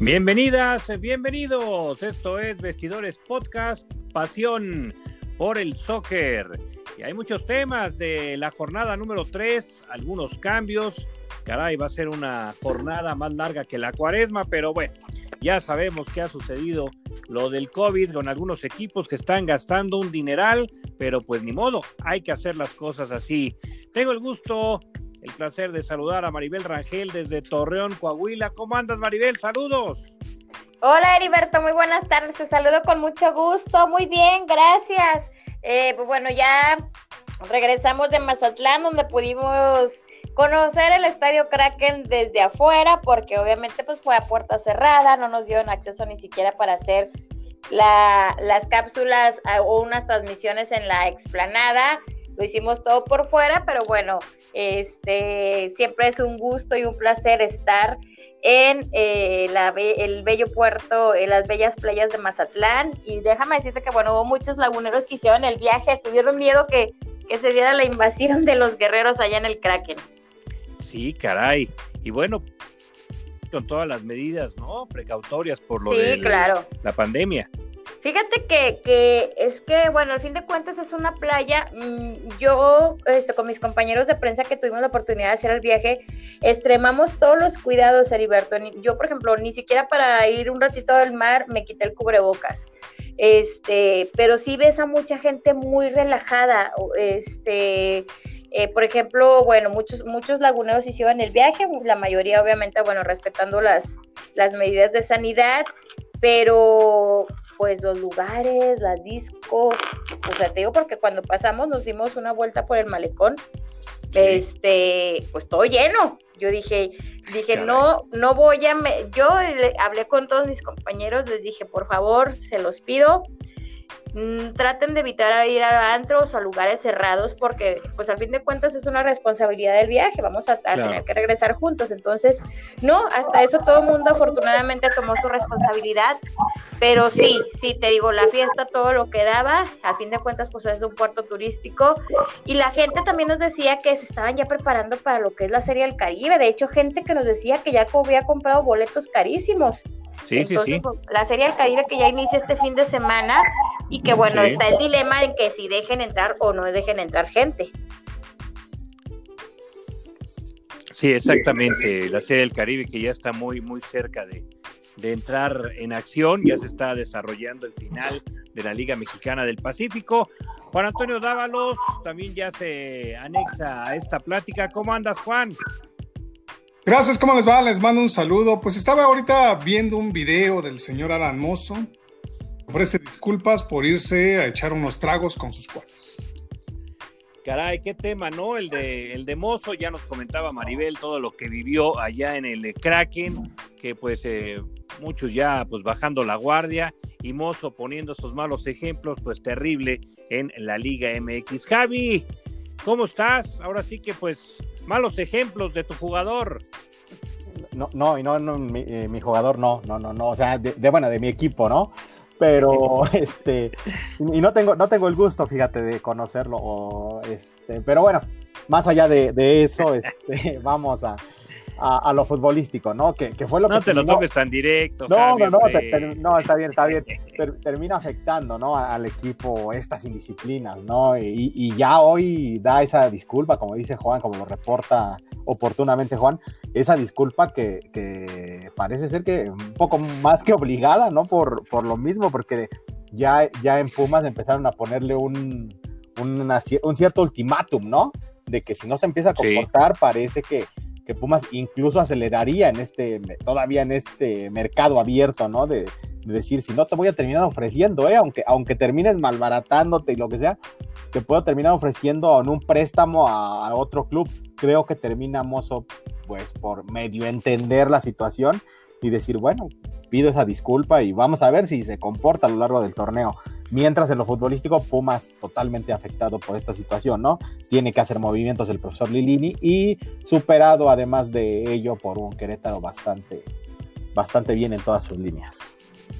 Bienvenidas, bienvenidos. Esto es Vestidores Podcast, pasión por el soccer. Y hay muchos temas de la jornada número 3, algunos cambios. Caray, va a ser una jornada más larga que la cuaresma, pero bueno, ya sabemos que ha sucedido lo del COVID con algunos equipos que están gastando un dineral, pero pues ni modo, hay que hacer las cosas así. Tengo el gusto el placer de saludar a Maribel Rangel desde Torreón, Coahuila. ¿Cómo andas, Maribel? Saludos. Hola, Heriberto. Muy buenas tardes. Te saludo con mucho gusto. Muy bien, gracias. Eh, pues bueno, ya regresamos de Mazatlán, donde pudimos conocer el estadio Kraken desde afuera, porque obviamente pues fue a puerta cerrada, no nos dieron acceso ni siquiera para hacer las cápsulas o unas transmisiones en la explanada lo hicimos todo por fuera, pero bueno, este siempre es un gusto y un placer estar en eh, la, el bello puerto, en las bellas playas de Mazatlán. Y déjame decirte que, bueno, hubo muchos laguneros que hicieron el viaje, tuvieron miedo que, que se diera la invasión de los guerreros allá en el Kraken. Sí, caray. Y bueno, con todas las medidas, ¿no? Precautorias por lo de claro. la pandemia. Fíjate que, que, es que, bueno, al fin de cuentas es una playa. Mm, yo, este, con mis compañeros de prensa que tuvimos la oportunidad de hacer el viaje, extremamos todos los cuidados, Heriberto. Yo, por ejemplo, ni siquiera para ir un ratito al mar me quité el cubrebocas. Este, pero sí ves a mucha gente muy relajada. Este, eh, por ejemplo, bueno, muchos, muchos laguneros hicieron el viaje, la mayoría obviamente, bueno, respetando las, las medidas de sanidad, pero pues los lugares, las discos, o sea, te digo porque cuando pasamos nos dimos una vuelta por el malecón, este, pues todo lleno. Yo dije, dije, no, no voy a, yo hablé con todos mis compañeros, les dije, por favor, se los pido, Mm, traten de evitar ir a antros o a lugares cerrados porque pues al fin de cuentas es una responsabilidad del viaje, vamos a, tener que regresar juntos, entonces no, hasta eso todo el mundo afortunadamente tomó su responsabilidad, pero sí, sí, te digo, la fiesta, todo lo que daba, al fin de cuentas pues es un puerto turístico y la gente también nos decía que se estaban ya preparando para lo que es la Serie del Caribe, de hecho gente que nos decía que ya había comprado boletos carísimos. Sí, sí, sí. Pues, la Serie del Caribe que ya inicia este fin de semana y que bueno, está el dilema en que si dejen entrar o no dejen entrar gente. Sí, exactamente. La Serie del Caribe que ya está muy, muy cerca de, de entrar en acción, ya se está desarrollando el final de la Liga Mexicana del Pacífico. Juan Antonio Dávalos también ya se anexa a esta plática. ¿Cómo andas, Juan? Gracias, ¿cómo les va? Les mando un saludo. Pues estaba ahorita viendo un video del señor Alan Mozo. Ofrece disculpas por irse a echar unos tragos con sus cuates. Caray, qué tema, ¿no? El de, el de Mozo, ya nos comentaba Maribel todo lo que vivió allá en el Kraken, que pues eh, muchos ya pues bajando la guardia y Mozo poniendo esos malos ejemplos, pues terrible en la Liga MX. Javi, ¿cómo estás? Ahora sí que pues malos ejemplos de tu jugador. No, no, y no, eh, mi, jugador no, no, no, no, o sea, de, bueno, de mi equipo, ¿no? Pero, este, y no tengo, no tengo el gusto, fíjate, de conocerlo, o, este, pero bueno, más allá de, de eso, este, vamos a, a, lo futbolístico, ¿no? Que, fue lo no que... No te lo toques tan directo. No, no, no, no, está bien, está bien. termina afectando, ¿no? Al equipo estas indisciplinas, ¿no? Y, ya hoy da esa disculpa, como dice Juan, como lo reporta oportunamente Juan, esa disculpa que, parece ser que un poco más que obligada, ¿no? Por, por lo mismo, porque ya, ya en Pumas empezaron a ponerle un, un cierto ultimátum, ¿no? De que si no se empieza a comportar, parece que que Pumas incluso aceleraría en este, todavía en este mercado abierto, ¿no? De, decir, si no te voy a terminar ofreciendo, ¿eh? Aunque, aunque termines malbaratándote y lo que sea, te puedo terminar ofreciendo en un préstamo a, otro club. Creo que termina Mozo, pues, por medio entender la situación y decir, bueno, pido esa disculpa y vamos a ver si se comporta a lo largo del torneo. Mientras en lo futbolístico, Pumas totalmente afectado por esta situación, ¿no? Tiene que hacer movimientos el profesor Lilini y superado además de ello por un Querétaro bastante, bastante bien en todas sus líneas.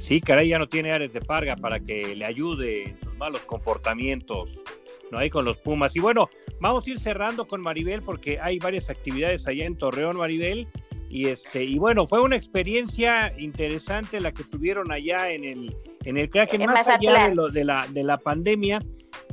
Sí, caray, ya no tiene Ares de Parga para que le ayude en sus malos comportamientos, ¿no? hay con los Pumas. Y bueno, vamos a ir cerrando con Maribel porque hay varias actividades allá en Torreón, Maribel. Y este, y bueno, fue una experiencia interesante la que tuvieron allá en el, en el Kraken, más allá de, lo, de, la, de la pandemia.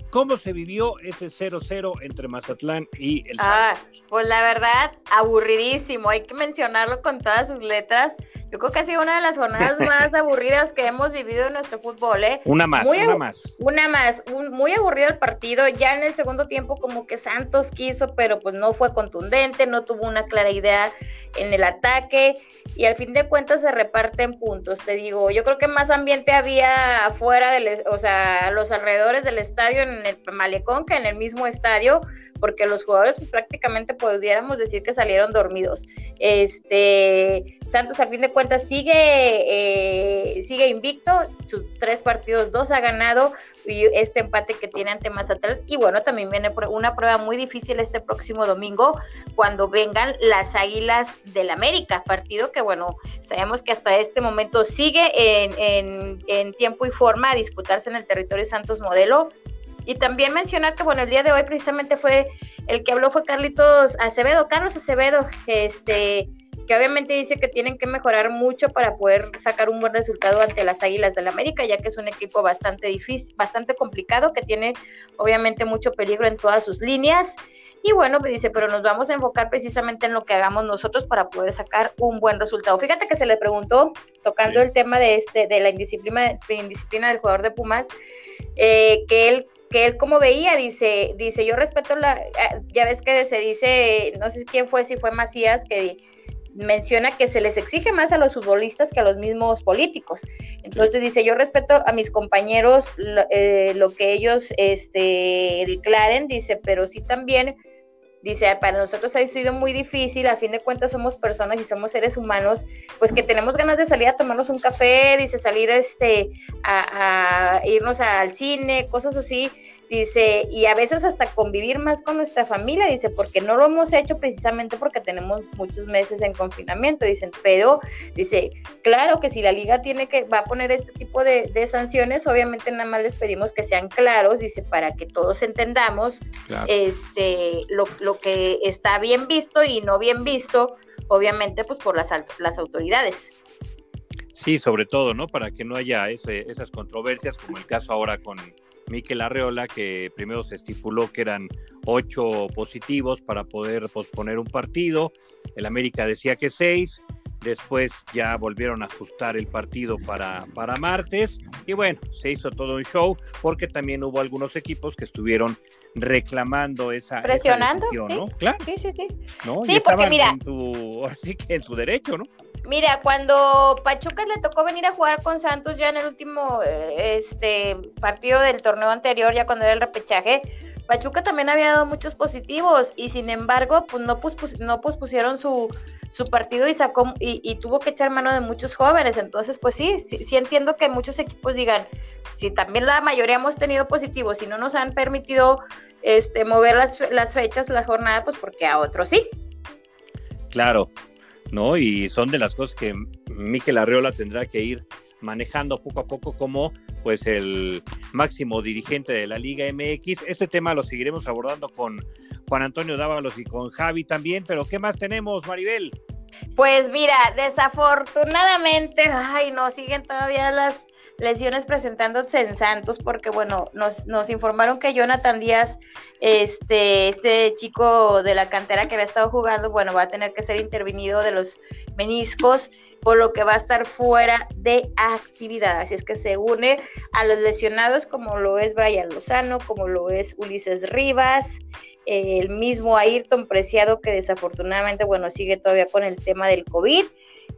¿Cómo se vivió ese 0-0 entre Mazatlán y el ah, Pues la verdad, aburridísimo. Hay que mencionarlo con todas sus letras. Yo creo que ha sido una de las jornadas más aburridas que hemos vivido en nuestro fútbol, ¿eh? Una más, una más. Una más, muy aburrido el partido. Ya en el segundo tiempo como que Santos quiso, pero pues no fue contundente, no tuvo una clara idea en el ataque y al fin de cuentas se reparten puntos, te digo. Yo creo que más ambiente había afuera, del, o sea, a los alrededores del estadio, en el malecón, que en el mismo estadio porque los jugadores prácticamente pudiéramos decir que salieron dormidos. Este Santos al fin de cuentas sigue, eh, sigue invicto, sus tres partidos, dos ha ganado, y este empate que tiene ante Mazatlán, y bueno, también viene una prueba muy difícil este próximo domingo, cuando vengan las Águilas del América, partido que bueno, sabemos que hasta este momento sigue en, en tiempo y forma a disputarse en el territorio Santos Modelo, y también mencionar que, bueno, el día de hoy precisamente fue, el que habló fue Carlitos Acevedo, Carlos Acevedo, este, que obviamente dice que tienen que mejorar mucho para poder sacar un buen resultado ante las Águilas del la América, ya que es un equipo bastante difícil, bastante complicado, que tiene obviamente mucho peligro en todas sus líneas. Y bueno, pues dice, pero nos vamos a enfocar precisamente en lo que hagamos nosotros para poder sacar un buen resultado. Fíjate que se le preguntó, tocando el tema de este, de la indisciplina, indisciplina del jugador de Pumas, eh, que él que él como veía, dice, dice, yo respeto la, ah, ya ves que se dice, no sé quién fue, si fue Macías, que menciona que se les exige más a los futbolistas que a los mismos políticos. Entonces dice, yo respeto a mis compañeros lo, eh, lo que ellos este, declaren, dice, pero sí también Dice, para nosotros ha sido muy difícil, a fin de cuentas somos personas y somos seres humanos, pues que tenemos ganas de salir a tomarnos un café, dice, salir este, a, a irnos al cine, cosas así, Dice, y a veces hasta convivir más con nuestra familia, dice, porque no lo hemos hecho precisamente porque tenemos muchos meses en confinamiento, dicen, pero dice, claro que si la liga tiene que, va a poner este tipo de, sanciones, obviamente nada más les pedimos que sean claros, dice, para que todos entendamos este, lo, lo que está bien visto y no bien visto, obviamente pues por las, las autoridades. Sí, sobre todo, ¿no? Para que no haya ese, esas controversias como el caso ahora con Miquel Arreola, que primero se estipuló que eran ocho positivos para poder posponer un partido. El América decía que seis. Después ya volvieron a ajustar el partido para, para martes. Y bueno, se hizo todo un show porque también hubo algunos equipos que estuvieron reclamando esa, Presionando, ¿no? Claro. Sí, sí, sí. ¿no? Sí, porque mira. En su, sí que en su derecho, ¿no? Mira, cuando Pachuca le tocó venir a jugar con Santos ya en el último eh, este partido del torneo anterior, ya cuando era el repechaje, Pachuca también había dado muchos positivos y sin embargo, pues no, no pospusieron su, su partido y sacó y, tuvo que echar mano de muchos jóvenes. Entonces, pues sí, sí, entiendo que muchos equipos digan, si también la mayoría hemos tenido positivos, si no nos han permitido este mover las, las fechas, la jornada, pues porque a otros sí. Claro, ¿no? Y son de las cosas que Miquel Arreola tendrá que ir manejando poco a poco como pues el máximo dirigente de la Liga MX. Este tema lo seguiremos abordando con Juan Antonio Dávalos y con Javi también, pero ¿qué más tenemos, Maribel? Pues mira, desafortunadamente, ay no, siguen todavía las lesiones presentándose en Santos porque bueno, nos, nos informaron que Jonathan Díaz, este, este chico de la cantera que había estado jugando, bueno, va a tener que ser intervenido de los meniscos, por lo que va a estar fuera de actividad. Así es que se une a los lesionados como lo es Brian Lozano, como lo es Ulises Rivas, el mismo Ayrton Preciado que desafortunadamente, bueno, sigue todavía con el tema del COVID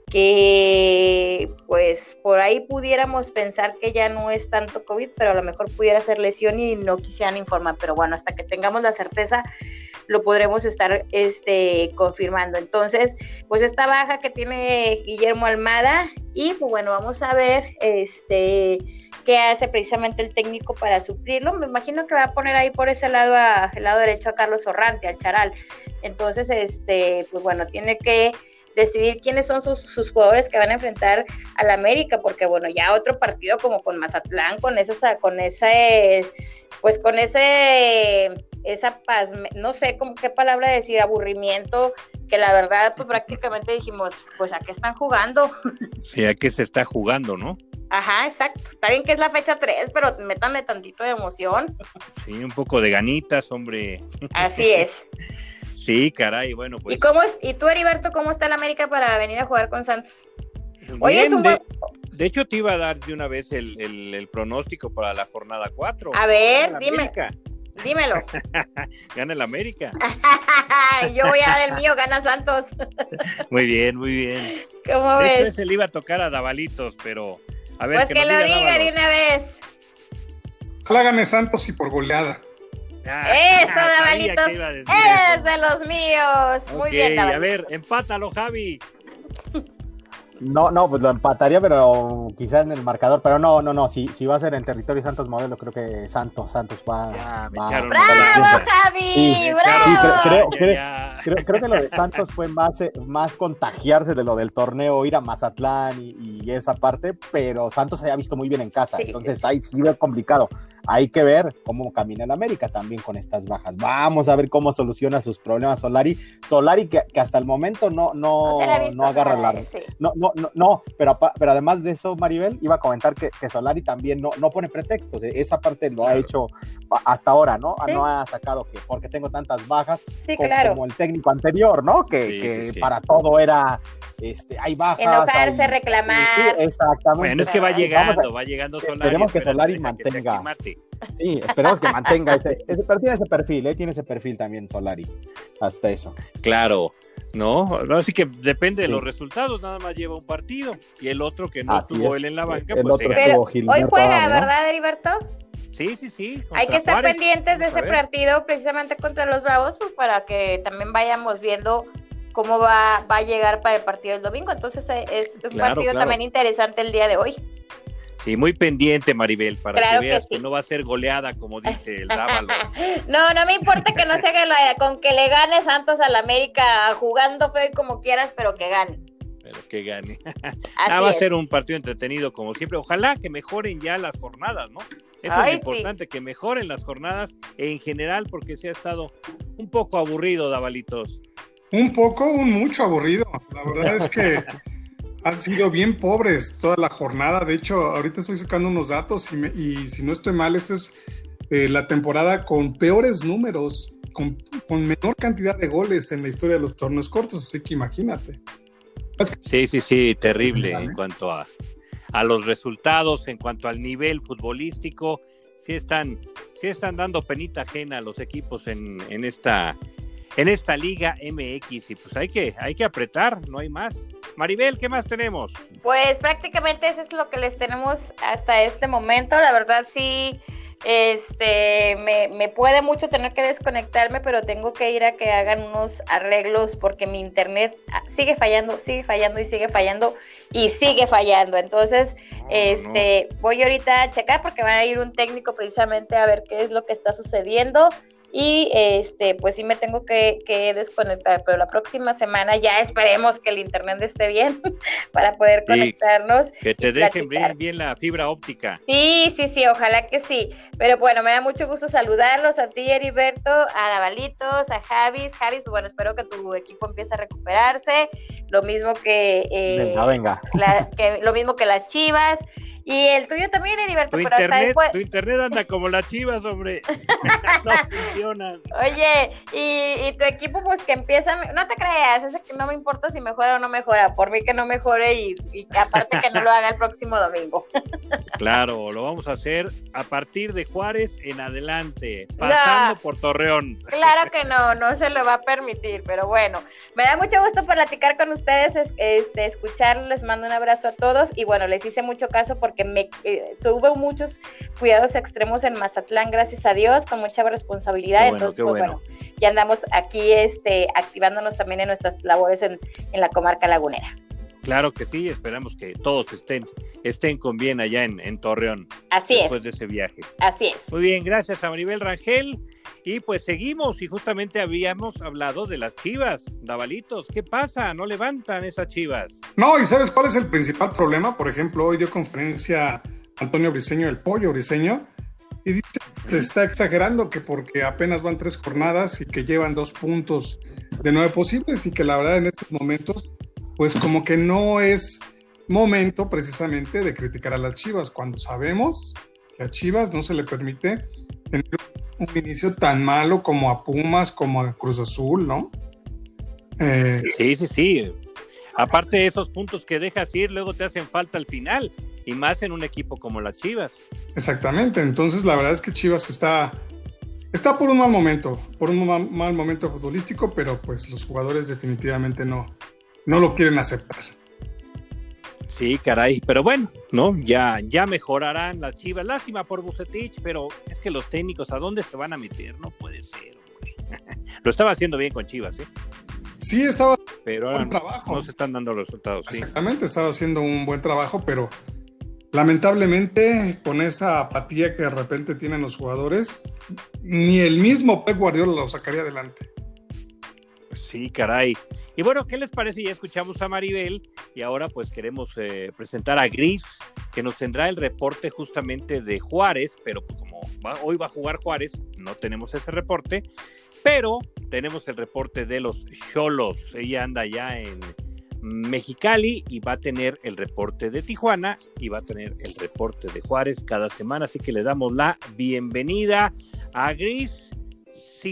que pues por ahí pudiéramos pensar que ya no es tanto COVID, pero a lo mejor pudiera ser lesión y no quisieran informar, pero bueno, hasta que tengamos la certeza lo podremos estar este, confirmando. Entonces, pues esta baja que tiene Guillermo Almada y pues bueno, vamos a ver este qué hace precisamente el técnico para suplirlo. Me imagino que va a poner ahí por ese lado, a, el lado derecho a Carlos Orrante, al Charal. Entonces, este, pues bueno, tiene que decidir quiénes son sus, sus jugadores que van a enfrentar al América, porque bueno, ya otro partido como con Mazatlán, con esos, con ese, pues con ese, esa paz, no sé cómo qué palabra decir, aburrimiento, que la verdad, pues prácticamente dijimos, pues a qué están jugando. Sí, a qué se está jugando, ¿no? Ajá, exacto. Está bien que es la fecha 3, pero métanle tantito de emoción. Sí, un poco de ganitas, hombre. Así es. Sí, caray, bueno, pues. ¿Y, cómo es, ¿Y tú, Heriberto, cómo está el América para venir a jugar con Santos? Hoy es un de, de, hecho, te iba a dar de una vez el, el, el pronóstico para la jornada 4. A ver, dime. Dímelo. gana el América. Yo voy a dar el mío, gana Santos. muy bien, muy bien. ¿Cómo de ves? Hecho, ese le iba a tocar a Dabalitos, pero a ver. Pues que, que lo diga, diga de una vez. Ojalá gane Santos y por goleada. Ah, eso, Dabalitos. Eres de los míos. Muy bien, Dabalitos. A ver, empátalo, Javi. No, no, pues lo empataría, pero quizá en el marcador. Pero no, no, no. Si, si va a ser en territorio Santos Modelo, creo que Santos, Santos va. Ya, me va echaron ¡Bravo, Javi! Sí, ¡Bravo! sí, creo, creo, Ya, creo, ya. creo- creo que lo de Santos fue más, eh, más contagiarse de lo del torneo, ir a Mazatlán y, y esa parte, pero Santos se ha visto muy bien en casa, Sí, entonces ahí sí veo complicado. Hay que ver cómo camina el América también con estas bajas. Vamos a ver cómo soluciona sus problemas Solari. Solari que, que hasta el momento no, no, No agarra la, sí. no, no, no, no, pero, apa- pero además de eso, Maribel, iba a comentar que, que Solari también no, no pone pretextos. eh, Esa parte lo ha hecho a- hasta ahora, ¿no? Sí. No ha sacado que porque tengo tantas bajas, Sí, como, claro. como el técnico anterior, ¿no? Que, Sí, que sí, sí. para todo era, este, hay bajas. Enojarse, hay- reclamar. Sí, exactamente. Bueno, es que va a- llegando, va llegando Solari. Esperemos que Solari que mantenga. Sí, esperemos que mantenga ese, ese- pero tiene ese perfil, ¿eh? Tiene ese perfil también Solari. Hasta eso. Claro, ¿no? Así que depende de los resultados, nada más lleva un partido y el otro que no Así tuvo es. él en la banca, El pues otro. Pero hoy juega. ¿verdad, Heriberto? Sí, sí, sí. Hay que estar Juárez. pendientes de Vamos ese partido precisamente contra los Bravos pues, para que también vayamos viendo cómo va, va a llegar para el partido del domingo. Entonces eh, es un Claro, partido claro. también interesante el día de hoy. Sí, muy pendiente, Maribel, para Claro que que veas sí. que no va a ser goleada, como dice el Dávalos. no, no me importa que no se haga la- con que le gane Santos al América jugando feo y como quieras, pero que gane. pero que gane. Ah, va a ser un partido entretenido, como siempre. Ojalá que mejoren ya las jornadas, ¿no? Eso Ay, es lo sí. importante, que mejoren las jornadas en general, porque se ha estado un poco aburrido, Davalitos. Un poco, un mucho aburrido. La verdad es que han sido bien pobres toda la jornada. De hecho, ahorita estoy sacando unos datos y, me- y si no estoy mal, esta es eh, la temporada con peores números, con, con menor cantidad de goles en la historia de los torneos cortos. Así que imagínate. Sí, sí, sí, terrible en cuanto a, a los resultados, en cuanto al nivel futbolístico. Sí están, sí están dando penita ajena a los equipos en, en esta en esta Liga MX y pues hay que hay que apretar, no hay más. Maribel, ¿qué más tenemos? Pues prácticamente eso es lo que les tenemos hasta este momento. La verdad sí, este, me, me puede mucho tener que desconectarme, pero tengo que ir a que hagan unos arreglos porque mi internet ah, sigue fallando, sigue fallando y sigue fallando y sigue fallando. Entonces, No, este, voy ahorita a checar porque va a ir un técnico precisamente a ver qué es lo que está sucediendo. Y este, pues sí me tengo que, que desconectar, pero la próxima semana ya esperemos que el internet esté bien para poder Sí. conectarnos. Que te y dejen bien, bien la fibra óptica. Sí, sí, sí, ojalá que sí. Pero bueno, me da mucho gusto saludarlos a ti, Heriberto, a Davalitos, a Javis. Javis, bueno, espero que tu equipo empiece a recuperarse. Lo mismo que, eh, Venga, venga. la- que- lo mismo que las Chivas. Y el tuyo también, Heriberto, Tu pero hasta internet, después. tu internet anda como las chivas, hombre. no funcionan. Oye, y, y tu equipo, pues que empieza, no te creas, ese que no me importa si mejora o no mejora, por mí que no mejore y, y aparte que no lo haga el próximo domingo. Claro, lo vamos a hacer a partir de Juárez en adelante, pasando No. por Torreón. Claro que no, no se lo va a permitir, pero bueno, me da mucho gusto platicar con ustedes, es- este, escucharlos, les mando un abrazo a todos y bueno, les hice mucho caso porque me eh, tuve muchos cuidados extremos en Mazatlán, gracias a Dios, con mucha responsabilidad, bueno, entonces pues bueno. bueno, ya andamos aquí este, activándonos también en nuestras labores en, en la comarca lagunera. Claro que sí, esperamos que todos estén, estén con bien allá en, en Torreón Así es, después de ese viaje. así es. Muy bien, gracias a Maribel Rangel. Y pues seguimos y justamente habíamos hablado de las chivas, Davalitos. ¿Qué pasa? ¿No levantan esas chivas? No, y ¿sabes cuál es el principal problema? Por ejemplo, hoy dio conferencia Antonio Briseño, el pollo Briseño, y dice que se está exagerando que porque apenas van tres jornadas y que llevan dos puntos de nueve posibles y que la verdad en estos momentos, pues como que no es momento precisamente de criticar a las chivas, cuando sabemos que a Chivas no se le permite tener un inicio tan malo como a Pumas, como a Cruz Azul, ¿no? Eh, sí, sí, sí. Aparte de esos puntos que dejas ir, luego te hacen falta al final, y más en un equipo como las Chivas. Exactamente, entonces la verdad es que Chivas está, está por un mal momento, por un mal, mal momento futbolístico, pero pues los jugadores definitivamente no, no lo quieren aceptar. Sí, caray, pero bueno, ¿no? Ya, ya mejorarán las chivas. Lástima por Bucetich, pero es que los técnicos, ¿a dónde se van a meter? No puede ser, güey. Lo estaba haciendo bien con Chivas, ¿eh? Sí, estaba pero buen trabajo. No se están dando los resultados. Exactamente, estaba haciendo un buen trabajo, pero lamentablemente con esa apatía que de repente tienen los jugadores, ni el mismo Pep Guardiola lo sacaría adelante. Sí, caray. Y bueno, ¿qué les parece? Ya escuchamos a Maribel y ahora pues queremos eh, presentar a Gris, que nos tendrá el reporte justamente de Juárez, pero pues como hoy va a jugar Juárez, no tenemos ese reporte, pero tenemos el reporte de los Cholos. Ella anda ya en Mexicali y va a tener el reporte de Tijuana y va a tener el reporte de Juárez cada semana, así que le damos la bienvenida a Gris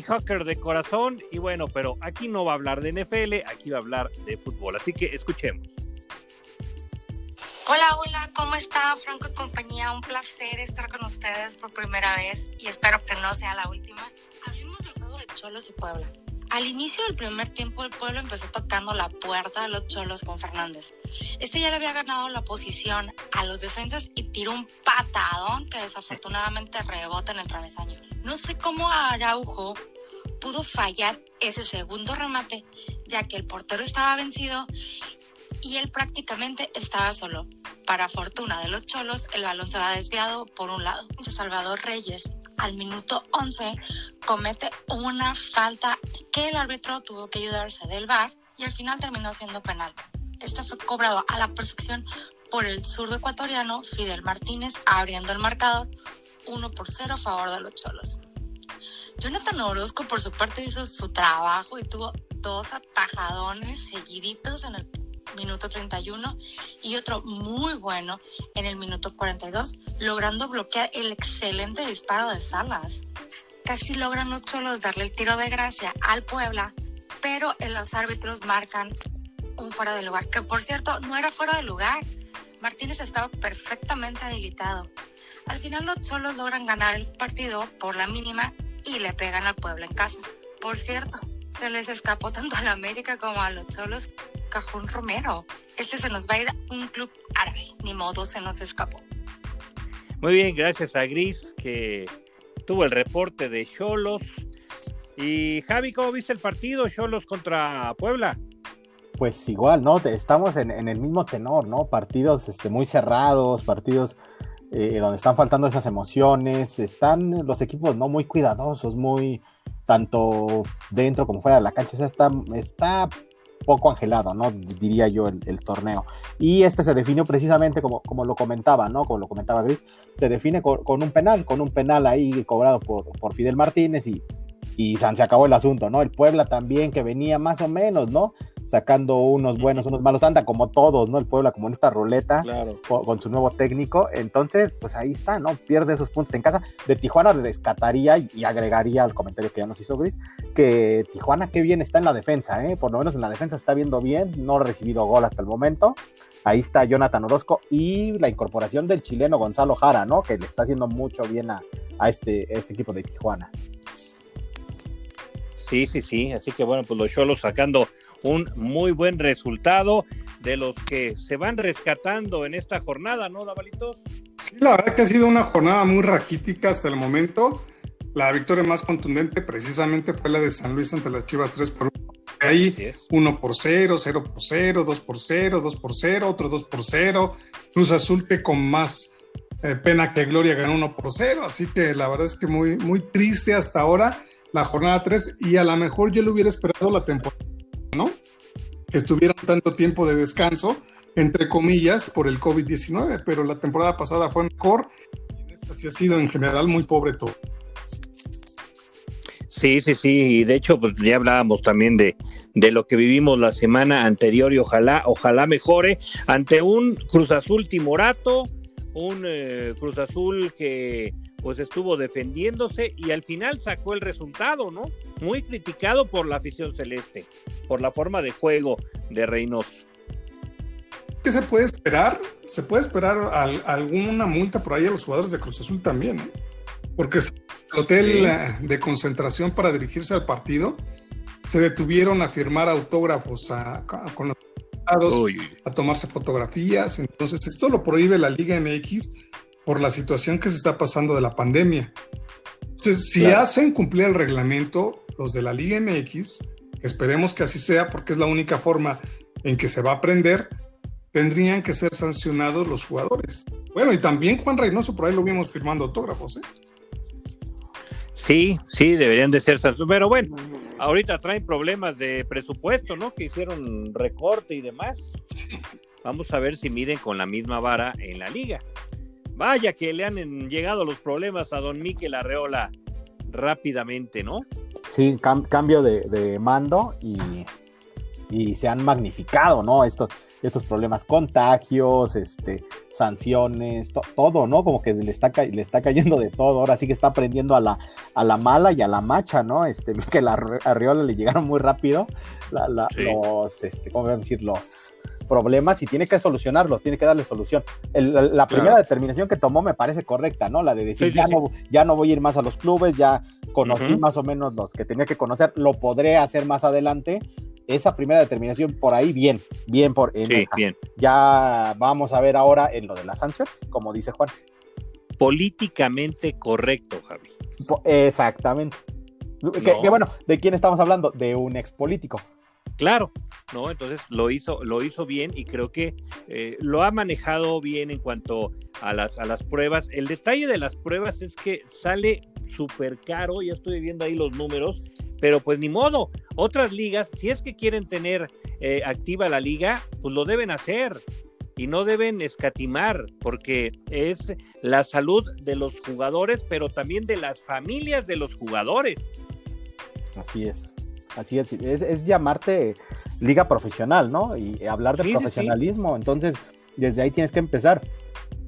Seahawker de corazón y bueno, pero aquí no va a hablar de NFL, aquí va a hablar de fútbol, así que escuchemos. Hola, hola, ¿cómo está Franco y compañía? Un placer estar con ustedes por primera vez y espero que no sea la última. Hablemos del juego de Cholos y Puebla. Al inicio del primer tiempo, el pueblo empezó tocando la puerta de los cholos con Fernández. Este ya le había ganado la posición a los defensas y tiró un patadón que desafortunadamente rebota en el travesaño. No sé cómo Araujo pudo fallar ese segundo remate, ya que el portero estaba vencido y él prácticamente estaba solo. Para fortuna de los cholos, el balón se va desviado por un lado. Salvador Reyes al minuto 11 comete una falta que el árbitro tuvo que ayudarse del bar y al final terminó siendo penal. Este fue cobrado a la perfección por el zurdo ecuatoriano Fidel Martínez, abriendo el marcador 1 por 0 a favor de los Cholos. Jonathan Orozco, por su parte, hizo su trabajo y tuvo dos atajadones seguiditos en el minuto 31 y otro muy bueno en el minuto 42, logrando bloquear el excelente disparo de Salas. Casi logran los cholos darle el tiro de gracia al Puebla, pero los árbitros marcan un fuera de lugar, que por cierto no era fuera de lugar. Martínez estaba perfectamente habilitado. Al final los cholos logran ganar el partido por la mínima y le pegan al Puebla en casa. Por cierto, se les escapó tanto a la América como a los cholos Cajón Romero. Este se nos va a ir a un club árabe, ni modo se nos escapó. Muy bien, gracias a Gris que tuvo el reporte de Cholos. Y Javi, ¿cómo viste el partido Cholos contra Puebla? Pues igual, ¿no? Estamos en, el mismo tenor, ¿no? Partidos este, muy cerrados, partidos eh, donde están faltando esas emociones, están los equipos, ¿no? Muy cuidadosos, muy tanto dentro como fuera de la cancha, está, está poco angelado, ¿no? Diría yo el, torneo. Y este se definió precisamente como, como lo comentaba, ¿no? Como lo comentaba Gris, se define con, un penal, con un penal ahí cobrado por, por Fidel Martínez y, y se acabó el asunto, ¿no? El Puebla también que venía más o menos, ¿no? Sacando unos buenos, unos malos, anda como todos, ¿no? El Puebla como en esta ruleta con, su nuevo técnico. Entonces, pues ahí está, ¿no? Pierde esos puntos en casa. De Tijuana rescataría y, agregaría al comentario que ya nos hizo Gris, que Tijuana qué bien está en la defensa, ¿eh? Por lo menos en la defensa está viendo bien, no ha recibido gol hasta el momento. Ahí está Jonathan Orozco y la incorporación del chileno Gonzalo Jara, ¿no? Que le está haciendo mucho bien a, este, este equipo de Tijuana. Sí, sí, sí. Así que bueno, pues los Cholos sacando un muy buen resultado de los que se van rescatando en esta jornada, ¿no, Davalitos? Sí, la verdad que ha sido una jornada muy raquítica hasta el momento. La victoria más contundente precisamente fue la de San Luis ante las Chivas 3 por 1. Ahí 1 por 0, 0 por 0, 2 por 0, 2 por 0, otro 2 por 0. Cruz Azul que con más eh, pena que gloria ganó 1 por 0. Así que la verdad es que muy, muy triste hasta ahora la jornada 3 y a lo mejor yo le hubiera esperado la temporada, Que estuvieran tanto tiempo de descanso, entre comillas, por el COVID-19, pero la temporada pasada fue mejor y esta sí ha sido en general muy pobre todo. Sí, sí, sí, y de hecho, pues ya hablábamos también de, de lo que vivimos la semana anterior y ojalá, ojalá mejore ante un Cruz Azul timorato, un eh, Cruz Azul que pues estuvo defendiéndose y al final sacó el resultado, ¿no? Muy criticado por la afición celeste, por la forma de juego de Reynoso. ¿Qué se puede esperar? Se puede esperar alguna multa por ahí a los jugadores de Cruz Azul también, ¿eh? Porque el hotel eh, de concentración para dirigirse al partido se detuvieron a firmar autógrafos con los a tomarse fotografías. Entonces, esto lo prohíbe la Liga MX por la situación que se está pasando de la pandemia. Entonces, si hacen cumplir el reglamento los de la Liga MX, esperemos que así sea porque es la única forma en que se va a aprender, tendrían que ser sancionados los jugadores. Bueno, y también Juan Reynoso, por ahí lo vimos firmando autógrafos. ¿eh? Sí, sí, deberían de ser sancionados. Pero bueno, ahorita traen problemas de presupuesto, ¿no? Que hicieron recorte y demás. Vamos a ver si miden con la misma vara en la liga. Vaya que le han llegado los problemas a don Miquel Arreola rápidamente, ¿no? Sí, cambio de, mando y, y, se han magnificado, ¿no? Estos, estos problemas, contagios, este, sanciones, todo, ¿no? Como que le está, le está cayendo de todo. Ahora sí que está aprendiendo a la, a la mala y a la macha, ¿no? Este, que la Arriola le llegaron muy rápido los, este, ¿cómo voy a decir? Los problemas y tiene que solucionarlos, tiene que darle solución. la, primera determinación que tomó me parece correcta, ¿no? La de decir, ya, No, ya no voy a ir más a los clubes, ya conocí más o menos los que tenía que conocer, lo podré hacer más adelante. Esa primera determinación por ahí, bien, bien por sí, bien. Ya vamos a ver ahora en lo de las sanciones, como dice Juan. Políticamente correcto, Javi. Exactamente. que, bueno, ¿de quién estamos hablando? De un ex político. Claro, ¿no? Entonces lo hizo, lo hizo bien y creo que eh, lo ha manejado bien en cuanto a las, a las pruebas. El detalle de las pruebas es que sale súper caro, ya estoy viendo ahí los números, pero pues ni modo. Otras ligas, si es que quieren tener eh, activa la liga, pues lo deben hacer y no deben escatimar, porque es la salud de los jugadores, pero también de las familias de los jugadores. Así es. Así es, es, llamarte liga profesional, ¿no? Y hablar de profesionalismo. Entonces, desde ahí tienes que empezar.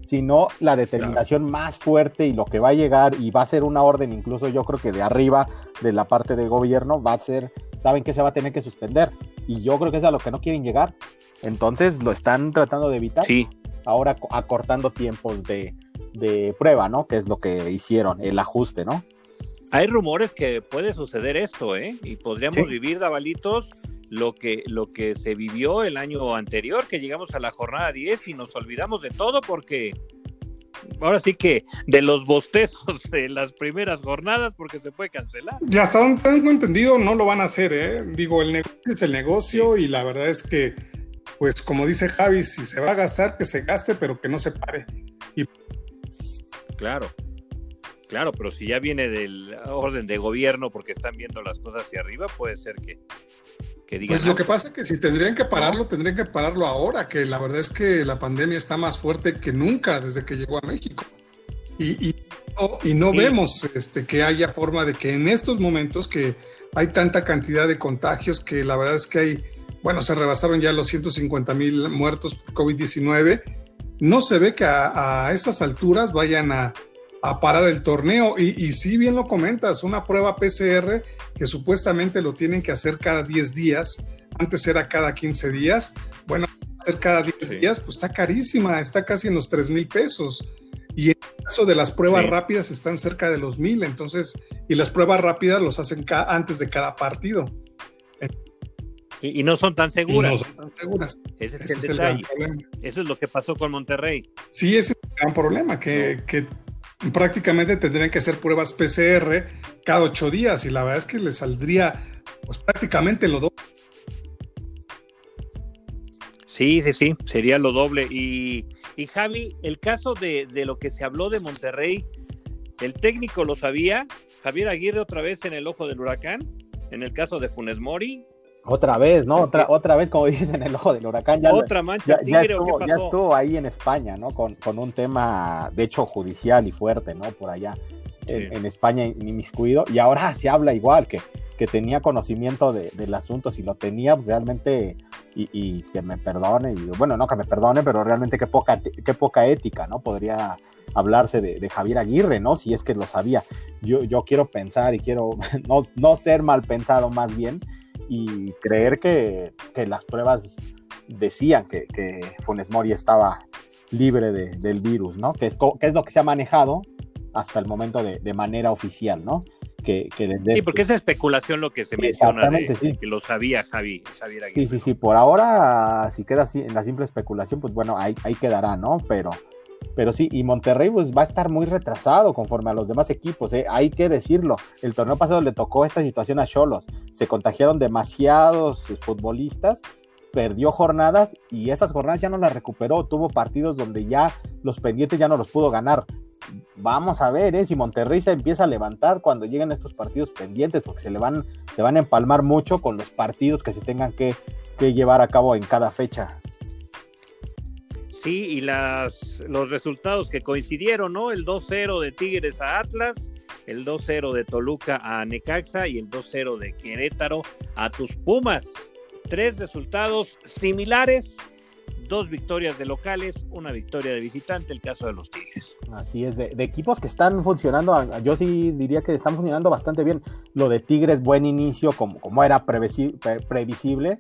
Si no, la determinación más fuerte y lo que va a llegar, y va a ser una orden, incluso yo creo que de arriba, de la parte de gobierno, va a ser, saben que se va a tener que suspender. Y yo creo que es a lo que no quieren llegar. Entonces lo están tratando de evitar. Sí. Ahora acortando tiempos de, de prueba, ¿no? Que es lo que hicieron, el ajuste, ¿no? Hay rumores que puede suceder esto, ¿eh? Y podríamos vivir, Davalitos, lo que, lo que se vivió el año anterior, que llegamos a la jornada 10 y nos olvidamos de todo porque ahora sí que de los bostezos de las primeras jornadas porque se puede cancelar. Ya hasta donde tengo entendido no lo van a hacer, ¿eh? Digo, el negocio es el negocio y la verdad es que, pues como dice Javi, si se va a gastar, que se gaste, pero que no se pare. Y... Claro. Claro, pero si ya viene del orden de gobierno porque están viendo las cosas hacia arriba, puede ser que, que digan. Pues lo que pasa es que si tendrían que pararlo, tendrían que pararlo ahora, que la verdad es que la pandemia está más fuerte que nunca desde que llegó a México. Y, y, no vemos este, que haya forma de que en estos momentos que hay tanta cantidad de contagios que la verdad es que hay, bueno, se rebasaron ya los 150 mil muertos por COVID-19, no se ve que a, a esas alturas vayan a, a parar el torneo. Y, y si bien lo comentas, una prueba PCR que supuestamente lo tienen que hacer cada 10 días, antes era cada 15 días, bueno, hacer cada 10 días, pues está carísima, está casi en los 3 mil pesos. Y en el caso de las pruebas rápidas están cerca de los mil, entonces, y las pruebas rápidas los hacen antes de cada partido. Y, no son tan seguras. no son tan seguras. Ese es, el, detalle. Eso es lo que pasó con Monterrey. Sí, ese es el gran problema, que, que prácticamente tendrían que hacer pruebas PCR cada ocho días y la verdad es que les saldría pues prácticamente lo doble. Sí, sí, sí, sería lo doble. Y, y Javi, el caso de, de, lo que se habló de Monterrey, el técnico lo sabía, Javier Aguirre otra vez en el ojo del huracán, en el caso de Funes Mori. Otra vez, ¿no? Otra, otra vez, como dices, en el ojo del huracán. Ya, otra mancha ya, estuvo, ya estuvo ahí en España, ¿no? Con, con, un tema, de hecho, judicial y fuerte, ¿no? Por allá en, España inmiscuido. Y ahora se habla igual, que, que tenía conocimiento del asunto, si lo tenía realmente, y, que me perdone, y bueno, no que me perdone, pero realmente qué poca, qué poca ética, ¿no? Podría hablarse de, Javier Aguirre, ¿no? Si es que lo sabía. Yo, yo quiero pensar y quiero no, no ser mal pensado más bien y creer que, las pruebas decían que, que, Funes Mori estaba libre del virus, ¿no? Que es, que es lo que se ha manejado hasta el momento de, manera oficial, ¿no? Que, sí, porque es especulación lo que se menciona de, que lo sabía Javi, Javier Aguirre. Sí, sí, sí, por ahora, si queda así en la simple especulación, pues bueno, ahí, ahí quedará, ¿no? Pero, pero sí, y Monterrey pues, va a estar muy retrasado conforme a los demás equipos, ¿eh? hay que decirlo. El torneo pasado le tocó esta situación a Cholos. Se contagiaron demasiados futbolistas, perdió jornadas y esas jornadas ya no las recuperó. Tuvo partidos donde ya los pendientes ya no los pudo ganar. Vamos a ver ¿eh? si Monterrey se empieza a levantar cuando lleguen estos partidos pendientes, porque se le van, se van a empalmar mucho con los partidos que se tengan que, que llevar a cabo en cada fecha. Sí, y las, los resultados que coincidieron, ¿no? El 2-0 de Tigres a Atlas, el 2-0 de Toluca a Necaxa y el 2-0 de Querétaro a tus Pumas. Tres resultados similares, dos victorias de locales, una victoria de visitante, el caso de los Tigres. Así es, de, equipos que están funcionando, yo sí diría que están funcionando bastante bien. Lo de Tigres, buen inicio, como, como era previsible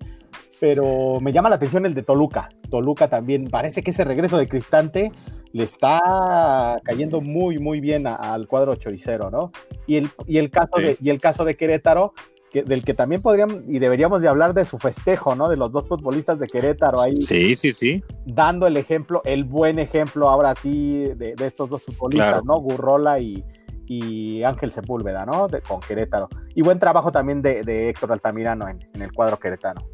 pero me llama la atención el de Toluca. Toluca también, parece que ese regreso de Cristante le está cayendo muy, muy bien al cuadro choricero, ¿no? Y el, y el, caso, de, y el caso de Querétaro, que, del que también podríamos y deberíamos de hablar de su festejo, ¿no? De los dos futbolistas de Querétaro ahí. Sí, sí, sí. Dando el ejemplo, el buen ejemplo ahora sí de, estos dos futbolistas, ¿no? Gurrola y, y Ángel Sepúlveda, ¿no? con Querétaro. Y buen trabajo también de, Héctor Altamirano en, en el cuadro queretano.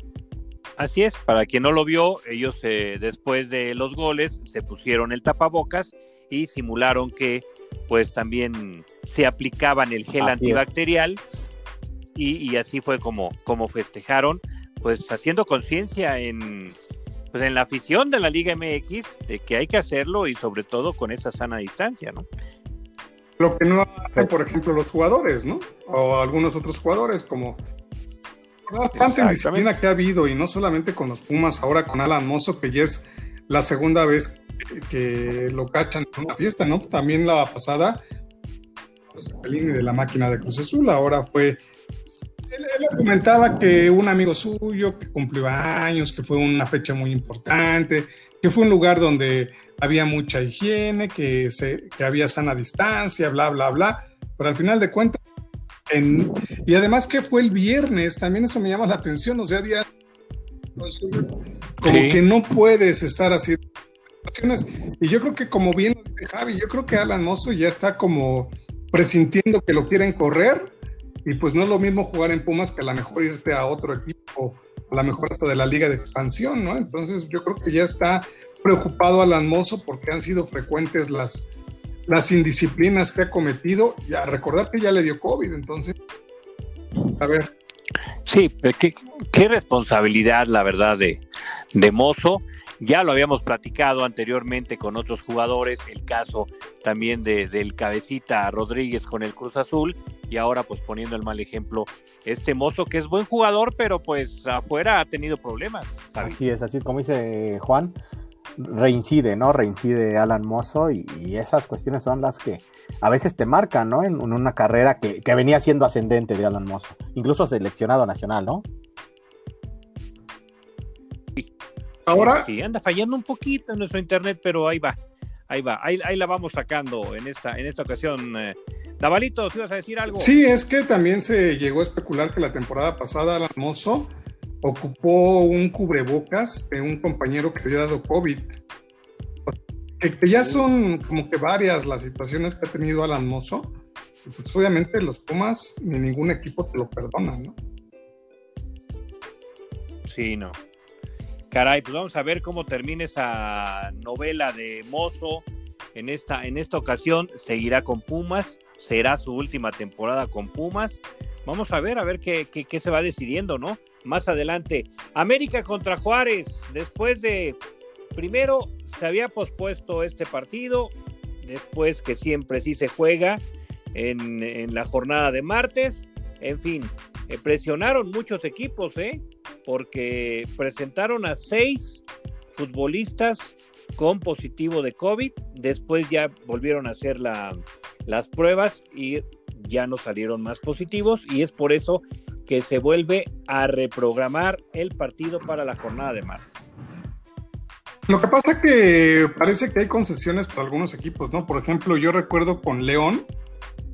Así es, para quien no lo vio, ellos eh, después de los goles se pusieron el tapabocas y simularon que pues también se aplicaban el gel antibacterial y, así fue como, como festejaron, pues haciendo conciencia en, pues en la afición de la Liga MX de que hay que hacerlo y sobre todo con esa sana distancia, ¿no? Lo que no hacen, por ejemplo, los jugadores, ¿no? O algunos otros jugadores como tanta disciplina que ha habido, y no solamente con los Pumas, ahora con Alan Mozo, que ya es la segunda vez que, lo cachan en una fiesta, ¿no? También la pasada, pues, el de la máquina de Cruz Azul, ahora fue. Él, él, comentaba que un amigo suyo que cumplió años, que fue una fecha muy importante, que fue un lugar donde había mucha higiene, que, se, que había sana distancia, bla, bla, bla. Pero al final de cuentas, y además que fue el viernes, también eso me llama la atención, o sea, día como que no puedes estar así. Y yo creo que como bien lo dice Javi, yo creo que Alan Mozo ya está como presintiendo que lo quieren correr y pues no es lo mismo jugar en Pumas que a lo mejor irte a otro equipo, a lo mejor hasta de la liga de expansión, ¿no? Entonces yo creo que ya está preocupado Alan Mozo porque han sido frecuentes las las indisciplinas que ha cometido, ya recordar que ya le dio COVID, entonces, a ver. Sí, qué, qué responsabilidad, la verdad, de, de Mozo. Ya lo habíamos platicado anteriormente con otros jugadores, el caso también de, del cabecita Rodríguez con el Cruz Azul, y ahora pues poniendo el mal ejemplo, este Mozo que es buen jugador, pero pues afuera ha tenido problemas. Así es, así es como dice Juan, reincide, ¿no? Reincide Alan Mozo y, esas cuestiones son las que a veces te marcan, ¿no? En, una carrera que, venía siendo ascendente de Alan Mozo, incluso seleccionado nacional, ¿no? Ahora. Sí, anda fallando un poquito en nuestro internet, pero ahí va, ahí va, ahí, la vamos sacando en esta, en esta ocasión. Eh. Davalito, ¿si vas a decir algo? Sí, es que también se llegó a especular que la temporada pasada Alan Mozo ocupó un cubrebocas de un compañero que había dado COVID. Que, ya son como que varias las situaciones que ha tenido Alan Mozo. pues obviamente los Pumas ni ningún equipo te lo perdona, ¿no? Sí, no. Caray, pues vamos a ver cómo termina esa novela de Mozo. En esta, en esta ocasión seguirá con Pumas será su última temporada con Pumas. Vamos a ver, a ver qué, qué, se va decidiendo, ¿no? Más adelante. América contra Juárez. Después de, primero, se había pospuesto este partido, después que siempre sí se juega en, en la jornada de martes. En fin, eh, presionaron muchos equipos, ¿eh? Porque presentaron a seis futbolistas con positivo de COVID. Después ya volvieron a hacer la, las pruebas y ya no salieron más positivos y es por eso que se vuelve a reprogramar el partido para la jornada de martes. Lo que pasa que parece que hay concesiones para algunos equipos, ¿no? Por ejemplo, yo recuerdo con León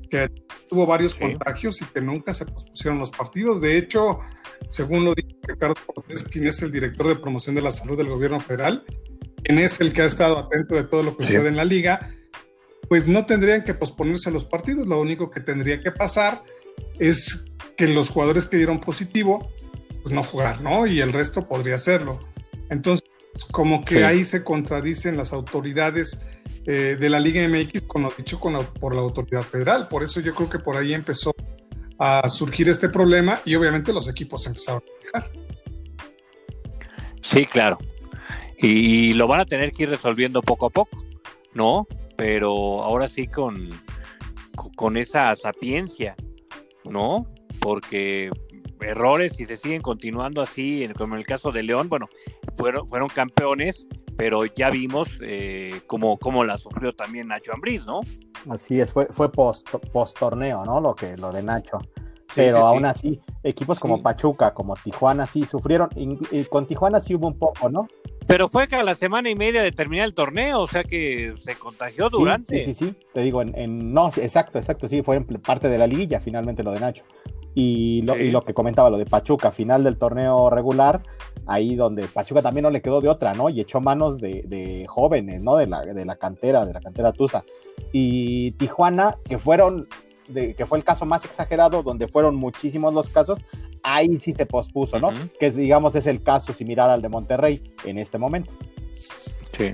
que tuvo varios contagios y que nunca se pospusieron los partidos. De hecho, según lo dijo Ricardo Cortés, quien es el director de promoción de la salud del gobierno federal, quien es el que ha estado atento de todo lo que sucede en la liga, pues no tendrían que posponerse los partidos. Lo único que tendría que pasar es que los jugadores que dieron positivo, pues no jugar, ¿no? Y el resto podría hacerlo. Entonces, como que ahí se contradicen las autoridades eh, de la Liga MX con lo dicho con por la autoridad federal. Por eso yo creo que por ahí empezó a surgir este problema y obviamente los equipos empezaron a quejar. Sí, claro. Y lo van a tener que ir resolviendo poco a poco, ¿no? Pero ahora sí con, con esa sapiencia, ¿no? Porque errores y se siguen continuando así, como en el caso de León, bueno, fueron, fueron campeones, pero ya vimos eh, cómo, cómo, la sufrió también Nacho Ambriz, ¿no? Así es, fue, fue post, post torneo, ¿no? Lo que lo de Nacho. Pero aún así, equipos como Pachuca, como Tijuana, sí sufrieron. Y, con Tijuana sí hubo un poco, ¿no? Pero fue que a la semana y media de terminar el torneo, o sea que se contagió durante. Sí, sí, sí, te digo, en, en no, exacto, exacto, sí, fue parte de la liguilla finalmente lo de Nacho. Y lo, y lo, que comentaba, lo de Pachuca, final del torneo regular, ahí donde Pachuca también no le quedó de otra, ¿no? Y echó manos de, de jóvenes, ¿no? De la, de la cantera, de la cantera Tusa. Y Tijuana, que fueron, de, que fue el caso más exagerado, donde fueron muchísimos los casos, ahí sí se pospuso, ¿no? Que digamos es el caso similar al de Monterrey en este momento. Sí.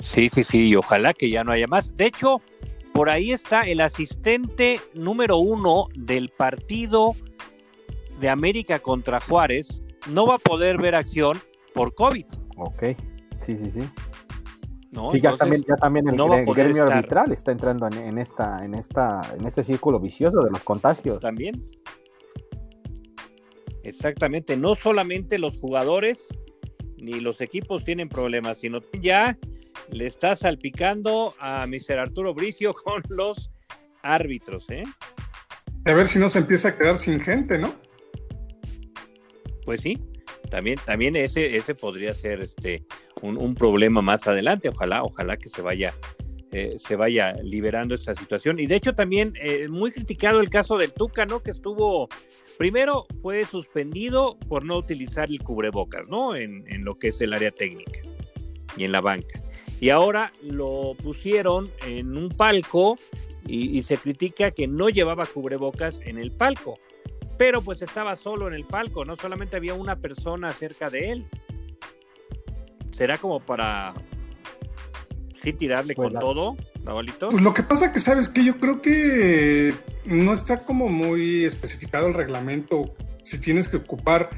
Sí, sí, sí, y ojalá que ya no haya más. De hecho, por ahí está el asistente número uno del partido de América contra Juárez. No va a poder ver acción por COVID. Ok, sí, sí, sí. ¿no? Sí, ya también, ya también el, no gremio arbitral está entrando en, esta, en, esta, en este círculo vicioso de los contagios. También. Exactamente, no solamente los jugadores ni los equipos tienen problemas, sino ya le está salpicando a Mr. Arturo Bricio con los árbitros, ¿eh? A ver si no se empieza a quedar sin gente, ¿no? Pues sí, también, también ese, ese podría ser este un, problema más adelante. Ojalá, ojalá que se vaya, eh, se vaya liberando esta situación. Y de hecho, también eh, muy criticado el caso del Tuca, ¿no? Que estuvo. Primero fue suspendido por no utilizar el cubrebocas, ¿no? En, en lo que es el área técnica y en la banca y ahora lo pusieron en un palco y, se critica que no llevaba cubrebocas en el palco, pero pues estaba solo en el palco, no solamente había una persona cerca de él. ¿Será como para sí tirarle con todo, Navalito? Pues lo que pasa que sabes que yo creo que no está como muy especificado el reglamento si tienes que ocupar,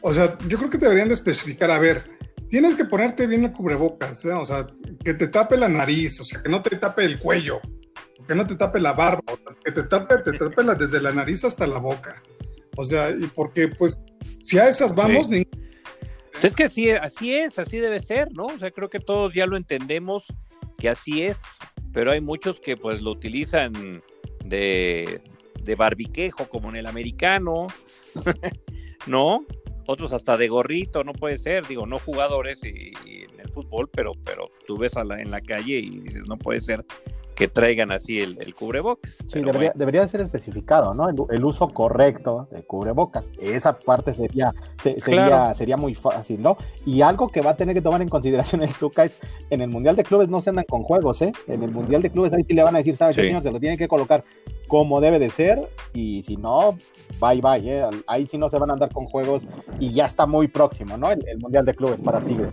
o sea, yo creo que deberían de especificar, a ver, tienes que ponerte bien el cubrebocas, ¿eh? o sea, que te tape la nariz, o sea, que no te tape el cuello, que no te tape la barba, que te tape, te tape desde la nariz hasta la boca. O sea, y porque pues si a esas vamos... Es que así, así es, así debe ser, ¿no? O sea, creo que todos ya lo entendemos que así es, pero hay muchos que pues lo utilizan de, de barbiquejo, como en el americano, ¿no? otros hasta de gorrito, no puede ser, digo, no jugadores y, en el fútbol, pero, pero tú ves a la, en la calle y dices, no puede ser que traigan así el, el cubrebocas. Sí, debería, debería, ser especificado, ¿no? El, uso correcto de cubrebocas. Esa parte sería, sería, sería muy fácil, ¿no? Y algo que va a tener que tomar en consideración el Tuca es, en el Mundial de Clubes no se andan con juegos, ¿eh? En el Mundial de Clubes ahí sí le van a decir, ¿sabes qué, señor? Se lo tienen que colocar como debe de ser y si no, bye bye, ¿eh? Ahí sí no se van a andar con juegos y ya está muy próximo, ¿no? El, el Mundial de Clubes para Tigres.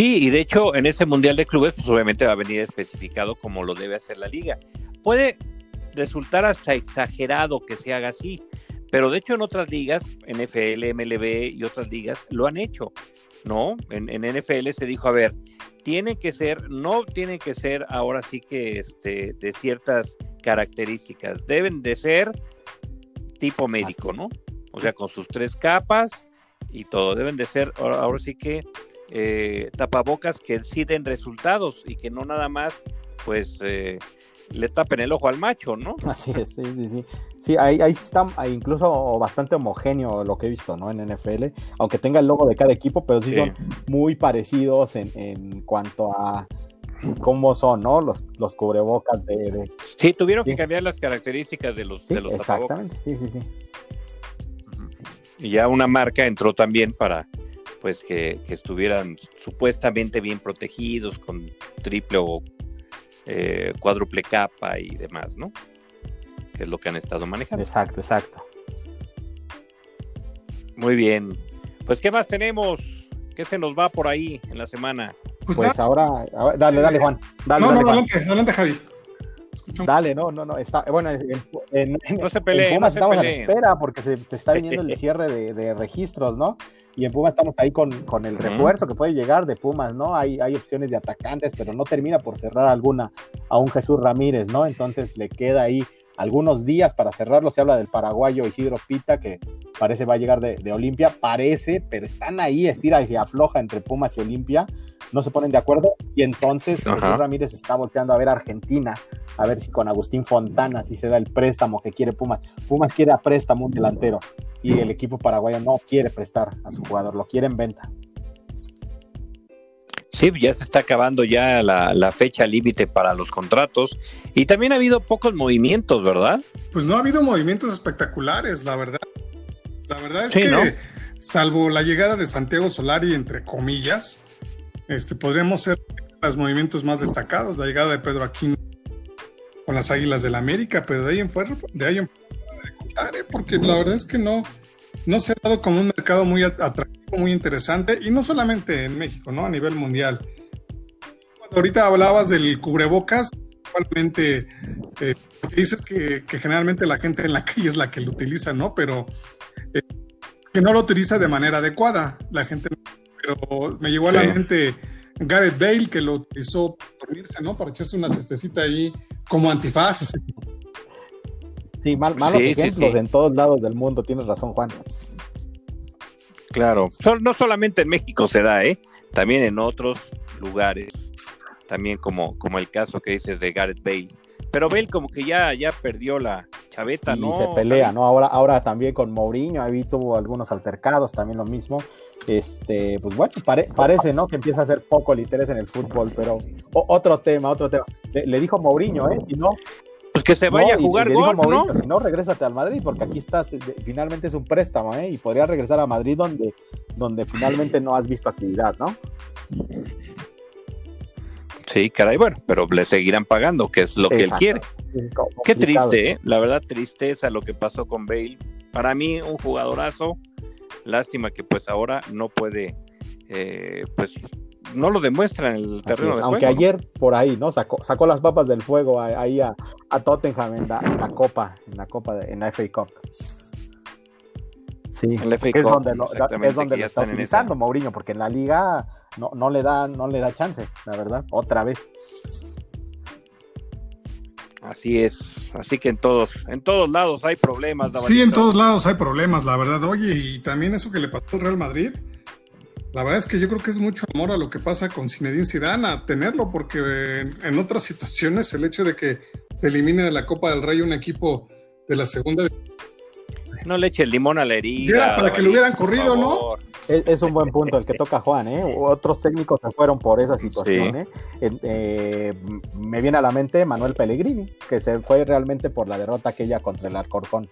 Sí, y de hecho en ese Mundial de Clubes pues obviamente va a venir especificado como lo debe hacer la liga. Puede resultar hasta exagerado que se haga así, pero de hecho en otras ligas, NFL, MLB y otras ligas lo han hecho, ¿no? En, NFL se dijo, a ver, tiene que ser, no tiene que ser ahora sí que este, de ciertas características, deben de ser tipo médico, ¿no? O sea, con sus tres capas y todo, deben de ser ahora, sí que eh, tapabocas que sí den resultados y que no nada más, pues, eh, le tapen el ojo al macho, ¿no? Así es, sí, sí, sí. Sí, ahí, ahí está incluso bastante homogéneo lo que he visto, ¿no? En NFL, aunque tenga el logo de cada equipo, pero sí, son muy parecidos en, en, cuanto a cómo son, ¿no? Los, los cubrebocas de, Sí, tuvieron que cambiar las características de los, de los Exactamente, sí, sí, sí. Y ya una marca entró también para pues que, que estuvieran supuestamente bien protegidos con triple o eh, cuádruple capa y demás, ¿no? Que es lo que han estado manejando. Exacto, exacto. Muy bien. Pues, ¿qué más tenemos? ¿Qué se nos va por ahí en la semana? Pues, pues ahora, dale, dale, Juan. Dale, no, no, adelante, adelante, Javi. Dale, no, no, no. Está, bueno, en, en, no se peleen, Pumas no se estamos a la espera porque se, se está viniendo el cierre de, de, registros, ¿no? Y en Pumas estamos ahí con, con el refuerzo que puede llegar de Pumas, ¿no? Hay, hay opciones de atacantes, pero no termina por cerrar alguna a un Jesús Ramírez, ¿no? Entonces le queda ahí algunos días para cerrarlo. Se habla del paraguayo Isidro Pita, que parece va a llegar de, de Olimpia. Parece, pero están ahí, estira y afloja entre Pumas y Olimpia. No se ponen de acuerdo. Y entonces Jesús Ramírez está volteando a ver a Argentina, a ver si con Agustín Fontana si se da el préstamo que quiere Pumas. Pumas quiere a préstamo un delantero y el equipo paraguayo no quiere prestar a su jugador, lo quiere en venta. Sí, ya se está acabando ya la, la fecha límite para los contratos y también ha habido pocos movimientos, ¿verdad? Pues no ha habido movimientos espectaculares, la verdad. La verdad es sí, que, ¿no? salvo la llegada de Santiago Solari, entre comillas, este, podríamos ser los movimientos más destacados, la llegada de Pedro Aquino con las Águilas del la América, pero de ahí en fuera, de ahí en fuera de contar, ¿eh? porque la verdad es que no, no se ha dado como un mercado muy atractivo, muy interesante, y no solamente en México, ¿no? A nivel mundial. Cuando ahorita hablabas del cubrebocas, igualmente eh, dices que, que, generalmente la gente en la calle es la que lo utiliza, ¿no? Pero eh, que no lo utiliza de manera adecuada, la gente. Pero me llegó a la mente Gareth Bale, que lo utilizó para dormirse, ¿no? Para echarse una cestecita ahí como antifaz. Sí, mal, malos sí, ejemplos sí, sí. en todos lados del mundo, tienes razón, Juan. Claro, no solamente en México se da, ¿eh? También en otros lugares, también como, como el caso que dices de Gareth Bale. Pero Bale como que ya, ya perdió la chaveta, y ¿no? se pelea, ¿no? Ahora, ahora también con Mourinho, ahí tuvo algunos altercados, también lo mismo. Este, pues bueno, pare, parece, ¿no? Que empieza a ser poco el interés en el fútbol, pero o, otro tema, otro tema. Le, le dijo Mourinho, ¿eh? Y no, pues que se vaya no, a jugar y, y golf, ¿no? Si no, regrésate al Madrid, porque aquí estás, finalmente es un préstamo, ¿eh? Y podría regresar a Madrid donde, donde finalmente no has visto actividad, ¿no? Sí, caray, bueno, pero le seguirán pagando, que es lo que Exacto. él quiere. Qué triste, ¿eh? La verdad, tristeza lo que pasó con Bale. Para mí, un jugadorazo. Lástima que pues ahora no puede, eh, pues no lo demuestra en el terreno de Aunque juego, ayer ¿no? por ahí, ¿no? Sacó, sacó las papas del fuego ahí a, a Tottenham en la, en la, Copa, en la Copa, de, en la FA Cup. Sí, en la FA es donde lo, es donde lo está utilizando Mourinho, porque en la liga no, no, le da, no le da chance, la verdad, otra vez. Así es, así que en todos, en todos lados hay problemas. Sí, en todos lados hay problemas, la verdad. Oye, y también eso que le pasó al Real Madrid, la verdad es que yo creo que es mucho amor a lo que pasa con Zinedine Zidane, a tenerlo, porque en, en otras situaciones el hecho de que te eliminen de la Copa del Rey un equipo de la segunda no le eche el limón a la herida. Era para que lo hubieran corrido, ¿no? Es, es, un buen punto el que toca Juan, ¿eh? Otros técnicos se fueron por esa situación, sí. ¿eh? Eh, me viene a la mente Manuel Pellegrini, que se fue realmente por la derrota aquella contra el Alcorcón.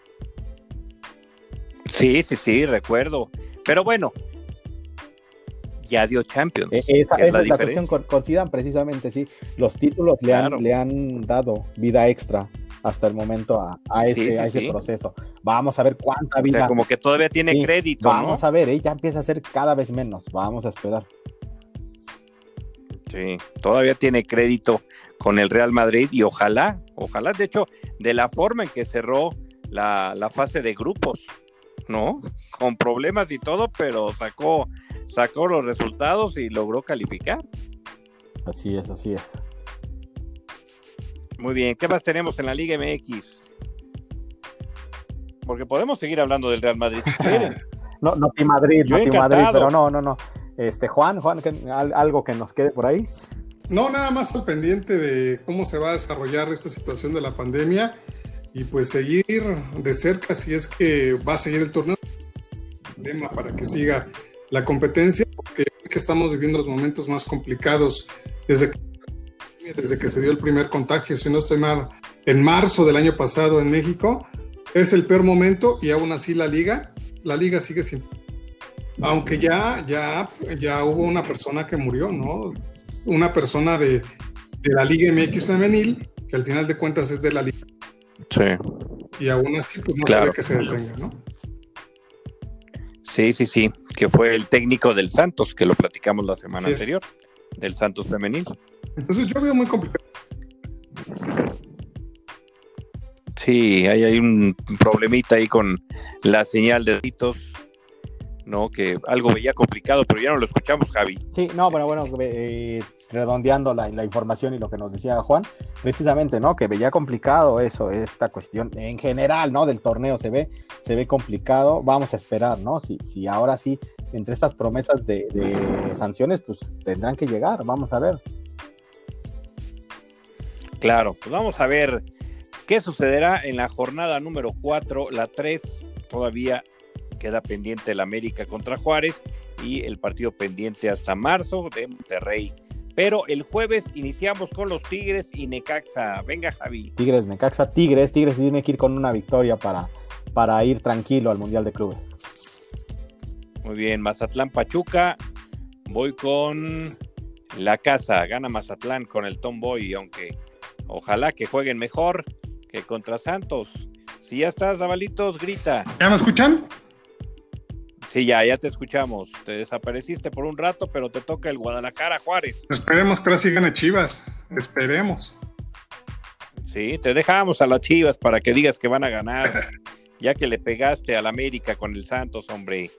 Sí, sí, sí, recuerdo. Pero bueno, ya dio Champions. Eh, esa, es, la, es la cuestión con, con Zidane, precisamente, sí. Los títulos le, han, le han dado vida extra hasta el momento a, a ese, sí, sí, a ese sí. proceso. Vamos a ver cuánta vida. O sea, como que todavía tiene crédito. Vamos ¿no? a ver, ¿eh? ya empieza a ser cada vez menos. Vamos a esperar. Sí, todavía tiene crédito con el Real Madrid y ojalá, ojalá, de hecho, de la forma en que cerró la, la fase de grupos, ¿no? Con problemas y todo, pero sacó, sacó los resultados y logró calificar. Así es, así es. Muy bien, ¿qué más tenemos en la Liga MX? Porque podemos seguir hablando del Real Madrid. No, no, Ti Madrid, Yo no encantado. Madrid, pero no, no, no. Este, Juan, Juan, ¿qué- al- algo que nos quede por ahí. No, nada más al pendiente de cómo se va a desarrollar esta situación de la pandemia y pues seguir de cerca si es que va a seguir el torneo para que siga la competencia, porque estamos viviendo los momentos más complicados desde que, desde que se dio el primer contagio, si no estoy mal, en marzo del año pasado en México, es el peor momento y aún así la liga, la liga sigue sin aunque ya, ya, ya hubo una persona que murió, ¿no? Una persona de, de la Liga MX femenil, que al final de cuentas es de la liga, Sí. y aún así, pues no Claro. que se detenga, ¿no? Sí, sí, sí, que fue el técnico del Santos, que lo platicamos la semana anterior, del Santos femenil. Entonces yo veo muy complicado. Sí, hay, hay un problemita ahí con la señal de deditos, ¿no? Que algo veía complicado, pero ya no lo escuchamos, Javi. Sí, no, pero bueno, eh, redondeando la, la información y lo que nos decía Juan, precisamente, ¿no? Que veía complicado eso, esta cuestión en general, ¿no? Del torneo se ve, se ve complicado. Vamos a esperar, ¿no? Si, si ahora sí, entre estas promesas de, de sanciones, pues tendrán que llegar, vamos a ver. Claro, pues vamos a ver qué sucederá en la jornada número 4, la 3, todavía queda pendiente el América contra Juárez y el partido pendiente hasta marzo de Monterrey. Pero el jueves iniciamos con los Tigres y Necaxa. Venga, Javi. Tigres, Necaxa, Tigres, Tigres tiene que ir con una victoria para, para ir tranquilo al Mundial de Clubes. Muy bien, Mazatlán Pachuca. Voy con la casa. Gana Mazatlán con el Tomboy, aunque ojalá que jueguen mejor que contra Santos. Si ya estás, Zabalitos, grita. ¿Ya me escuchan? Sí, ya, ya te escuchamos. Te desapareciste por un rato, pero te toca el Guadalajara Juárez. Esperemos que ahora sí gane Chivas. Esperemos. Sí, te dejamos a las Chivas para que digas que van a ganar, ya que le pegaste al América con el Santos, hombre.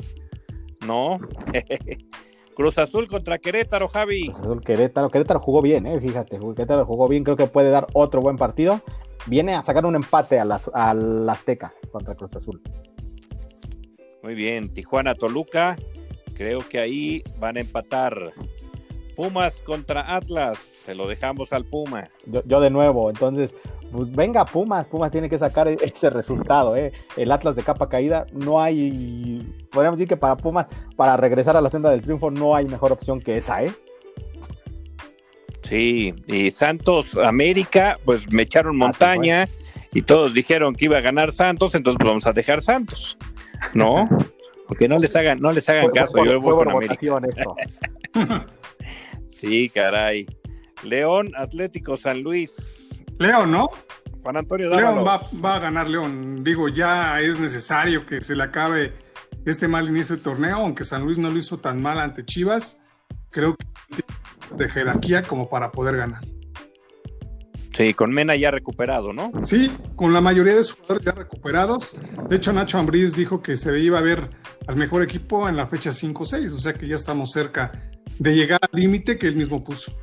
¿No? Cruz Azul contra Querétaro, Javi. Cruz Azul, Querétaro, Querétaro jugó bien, eh, fíjate, Querétaro jugó bien, creo que puede dar otro buen partido. Viene a sacar un empate a las, al Azteca contra Cruz Azul. Muy bien, Tijuana Toluca. Creo que ahí van a empatar. Pumas contra Atlas. Se lo dejamos al Puma. Yo, yo de nuevo, entonces, pues venga Pumas, Pumas tiene que sacar e- ese resultado, eh. El Atlas de capa caída, no hay, podríamos decir que para Pumas, para regresar a la senda del triunfo, no hay mejor opción que esa, eh. Sí, y Santos América, pues me echaron montaña y todos dijeron que iba a ganar Santos, entonces vamos a dejar Santos, ¿no? Porque no les hagan, no les hagan Fue, caso, fue yo fue por votación esto. Sí, caray. León Atlético San Luis. León, ¿no? Juan Antonio Dávalos. León va, va a ganar León. Digo, ya es necesario que se le acabe este mal inicio del torneo, aunque San Luis no lo hizo tan mal ante Chivas. Creo que tiene de jerarquía como para poder ganar. Sí, con Mena ya recuperado, ¿no? Sí, con la mayoría de sus jugadores ya recuperados. De hecho, Nacho Ambriz dijo que se iba a ver al mejor equipo en la fecha 5-6, o sea que ya estamos cerca de llegar al límite que él mismo puso.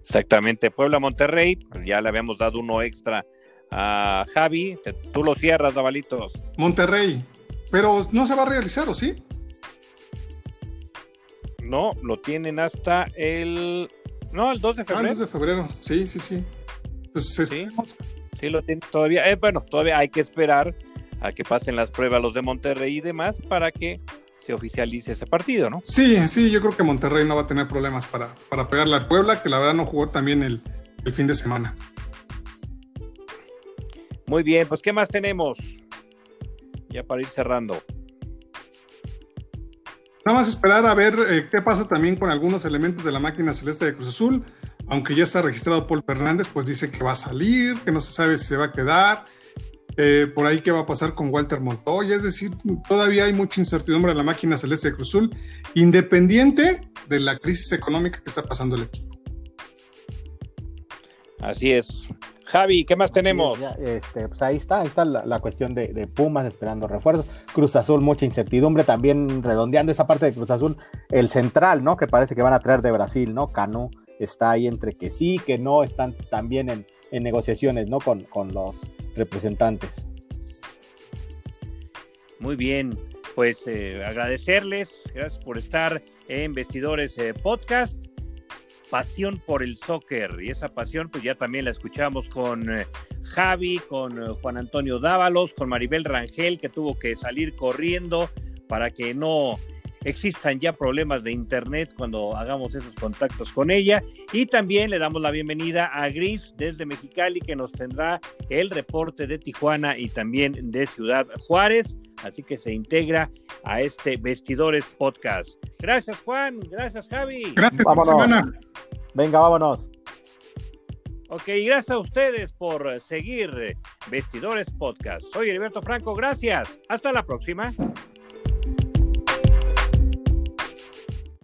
Exactamente. Puebla Monterrey, pues ya le habíamos dado uno extra a Javi. Tú lo cierras, Davalitos. Monterrey, pero no se va a realizar, ¿o sí? No, lo tienen hasta el. No, el 2 de Ah, el febrero. 2 de febrero, sí, sí, sí. Pues Sí. Sí, lo tienen todavía. Eh, bueno, todavía hay que esperar a que pasen las pruebas los de Monterrey y demás para que se oficialice ese partido, ¿no? Sí, sí, yo creo que Monterrey no va a tener problemas para, para pegarle a Puebla, que la verdad no jugó también el, el fin de semana. Muy bien, pues ¿qué más tenemos? Ya para ir cerrando. Nada más esperar a ver eh, qué pasa también con algunos elementos de la máquina celeste de Cruz Azul. Aunque ya está registrado Paul Fernández, pues dice que va a salir, que no se sabe si se va a quedar. Eh, por ahí qué va a pasar con Walter Montoya, es decir, todavía hay mucha incertidumbre en la máquina celeste de Cruzul, independiente de la crisis económica que está pasando el equipo. Así es. Javi, ¿qué más tenemos? este, pues ahí está, ahí está la, cuestión de, Pumas esperando refuerzos. Cruz Azul, mucha incertidumbre. También redondeando esa parte de Cruz Azul, el central, ¿no? Que parece que van a traer de Brasil, ¿no? Cano está ahí entre que sí, que no, están también en, negociaciones, ¿no? Con, con los representantes. Muy bien, pues eh, agradecerles, gracias por estar en Vestidores eh, Podcast pasión por el soccer y esa pasión pues ya también la escuchamos con eh, Javi, con eh, Juan Antonio Dávalos, con Maribel Rangel que tuvo que salir corriendo para que no existan ya problemas de internet cuando hagamos esos contactos con ella y también le damos la bienvenida a Gris desde Mexicali que nos tendrá el reporte de Tijuana y también de Ciudad Juárez, así que se integra a este Vestidores Podcast. Gracias Juan, gracias Javi. Gracias, vámonos. Venga, vámonos. Ok, gracias a ustedes por seguir Vestidores Podcast. Soy Heriberto Franco, gracias. Hasta la próxima.